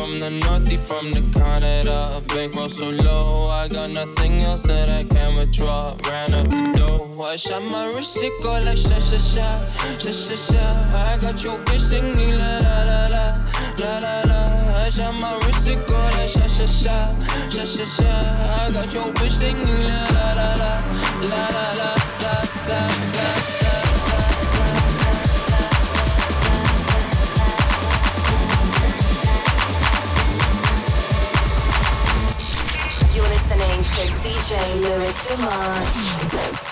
from the north, he from the Canada. Bankroll so low, I got nothing else that I can withdraw. Ran up the dough, I shot my wrist, it go like sha sha sha, sha sha sha. I got your bitch singing la la la la, la la la. I shot my wrist, it go like sha sha sha, sha sha sha. I got your bitch singing la la la, la la la la la la. to DJ Luis DeMark.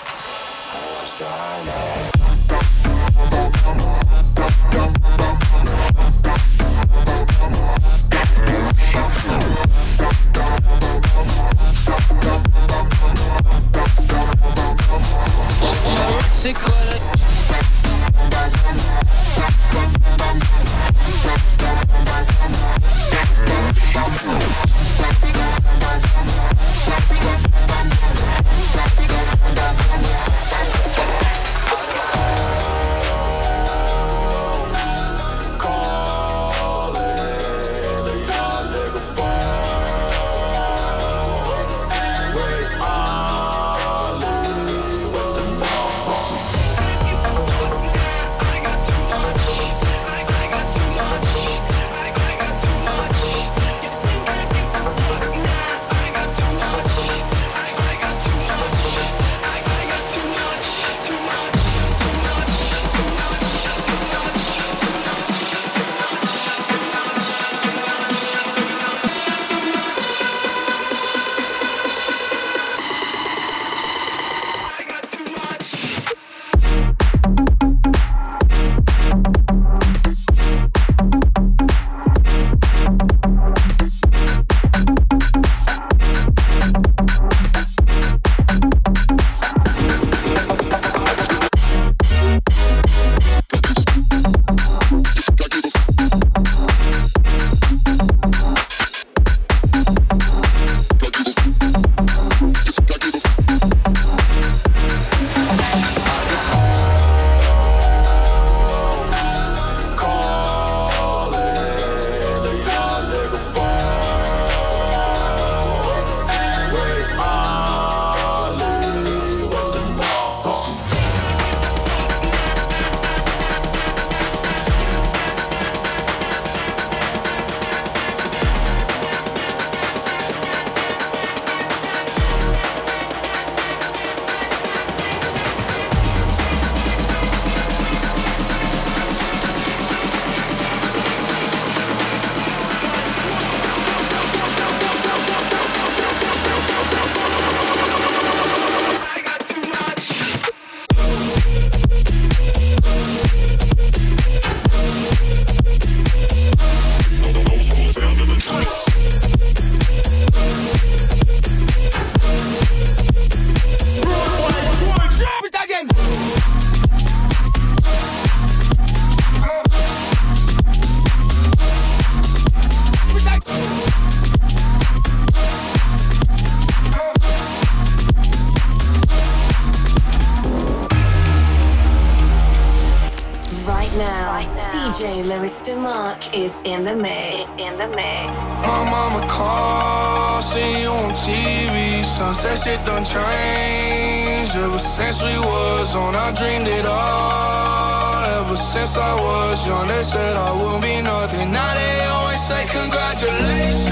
Luis DeMark is in the mix. In the mix. My mama called, see you on TV. Sunset shit done changed. Ever since we was on, I dreamed it all. Ever since I was young, they said I would be nothing. Now they always say congratulations.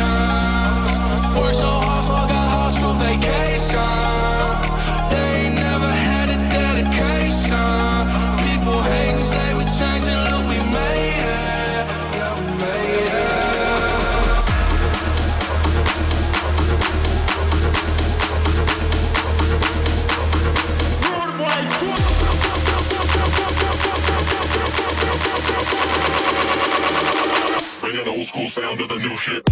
Work so hard, forgot how to vacation. They never had a dedication. Bringing the old school sound to the new shit.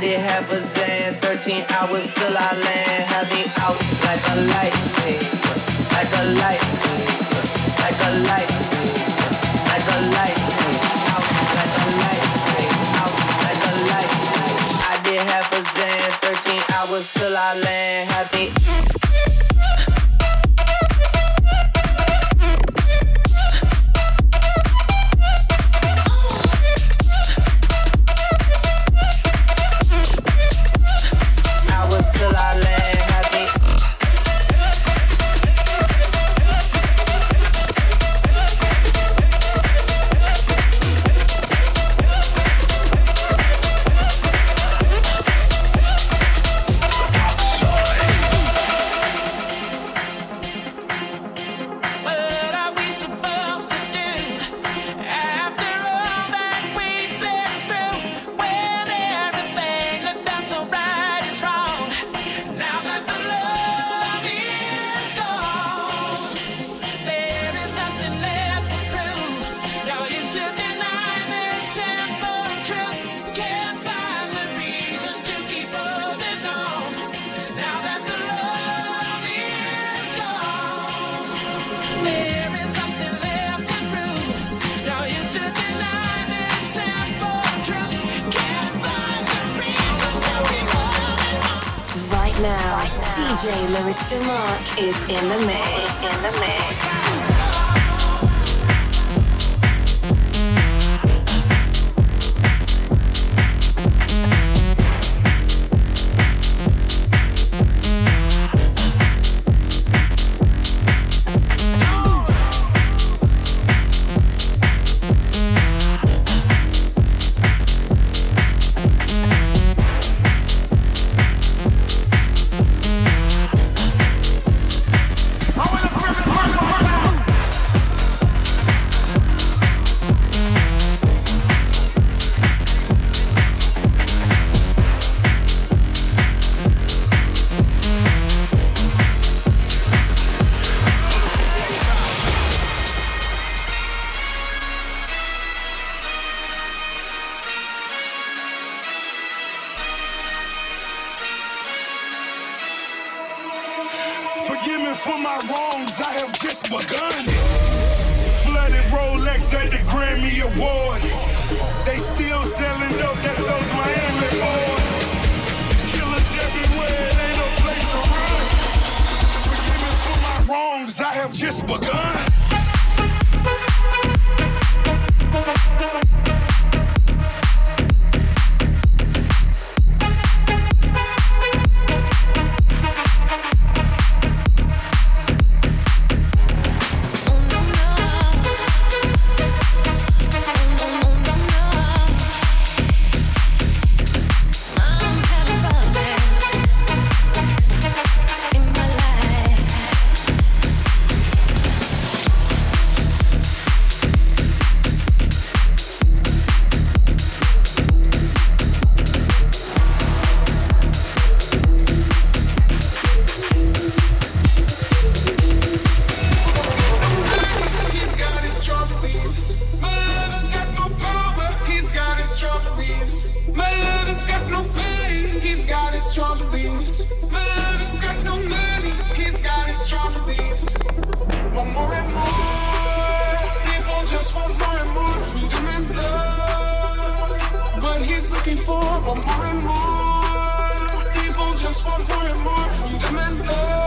Did half a zan, 13 hours till I land. Had me out like a light, like a light, like a light, like a light, out like a light, out like a light. I did half a zan, 13 hours till I land. Had me DJ Luis DeMark is in the mix. In the mix. more, want more and more. People just want more and more freedom and love.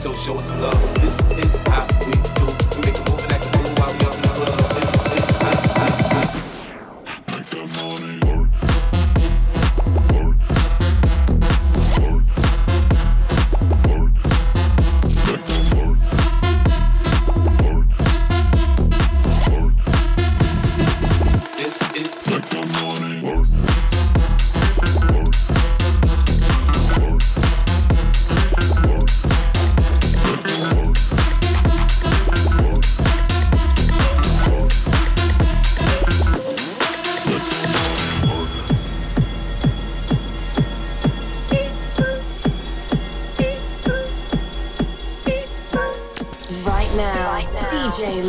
so show us some love.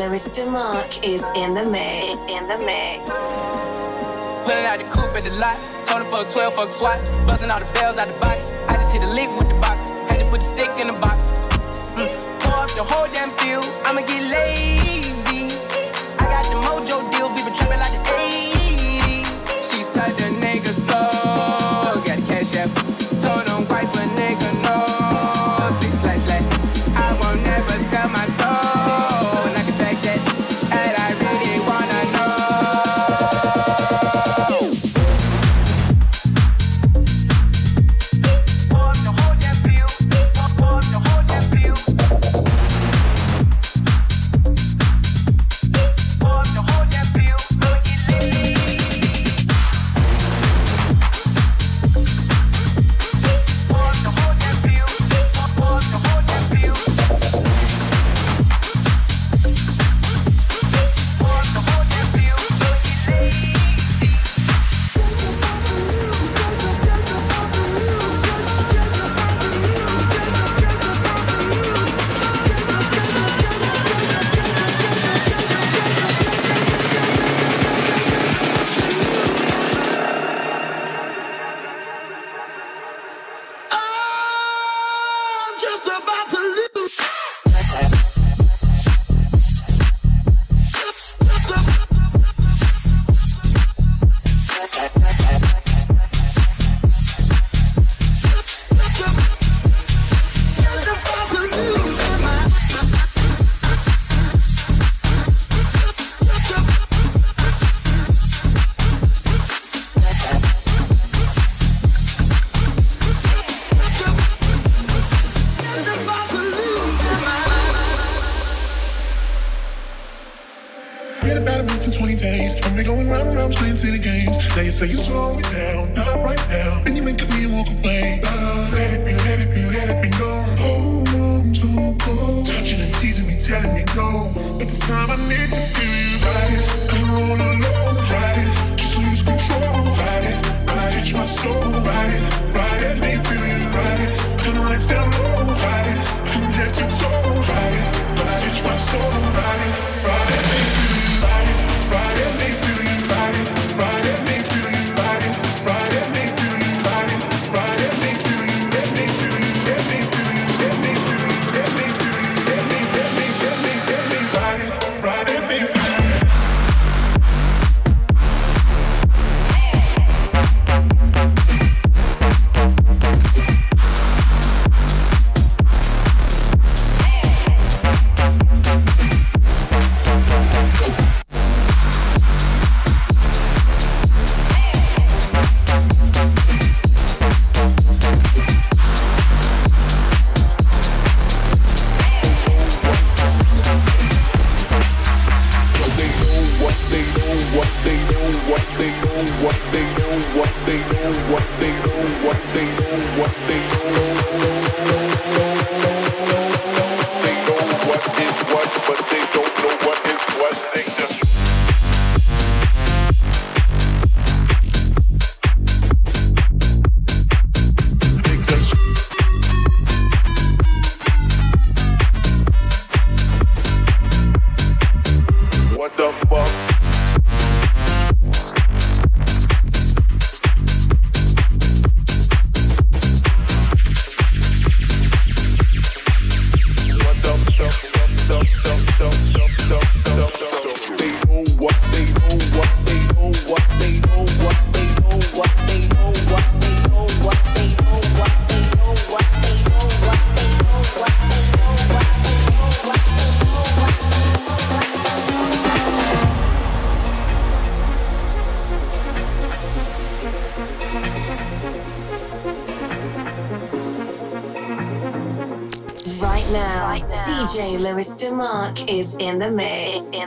Luis DeMark is in the mix. In the mix. Pulling out the coupe at the lot. Tony for a 12, fuck swap. Busting all the bells out the box. I just hit a lick with the box. Had to put the stick in the box. Mm. Pour up the whole damn field. I'ma get laid.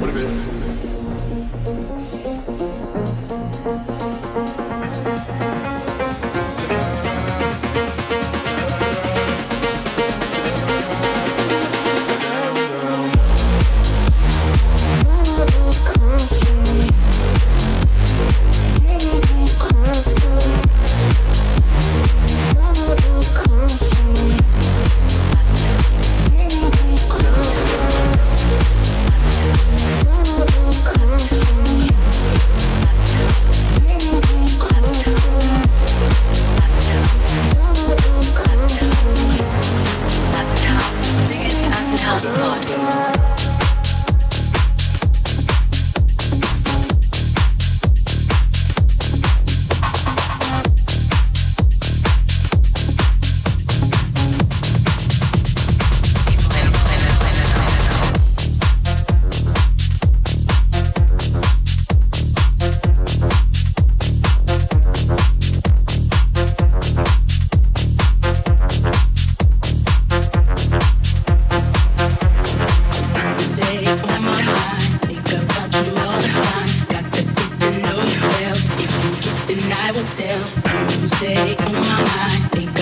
What if it's Take my mind.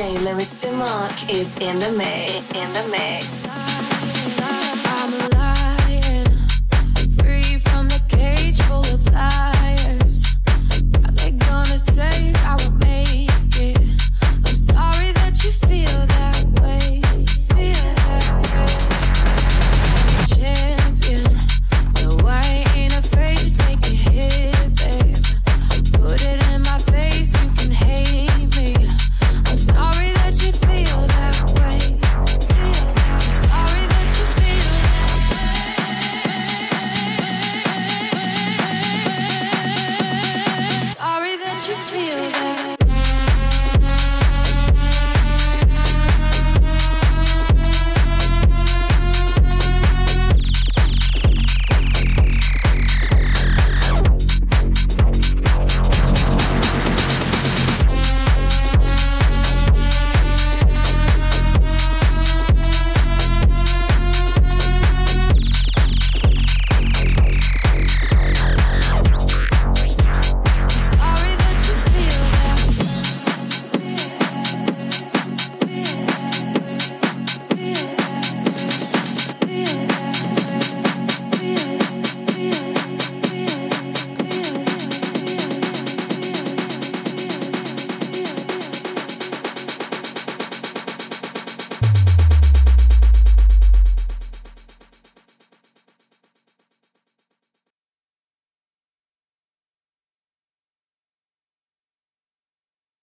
DJ Luis DeMark is in the mix, in the mix.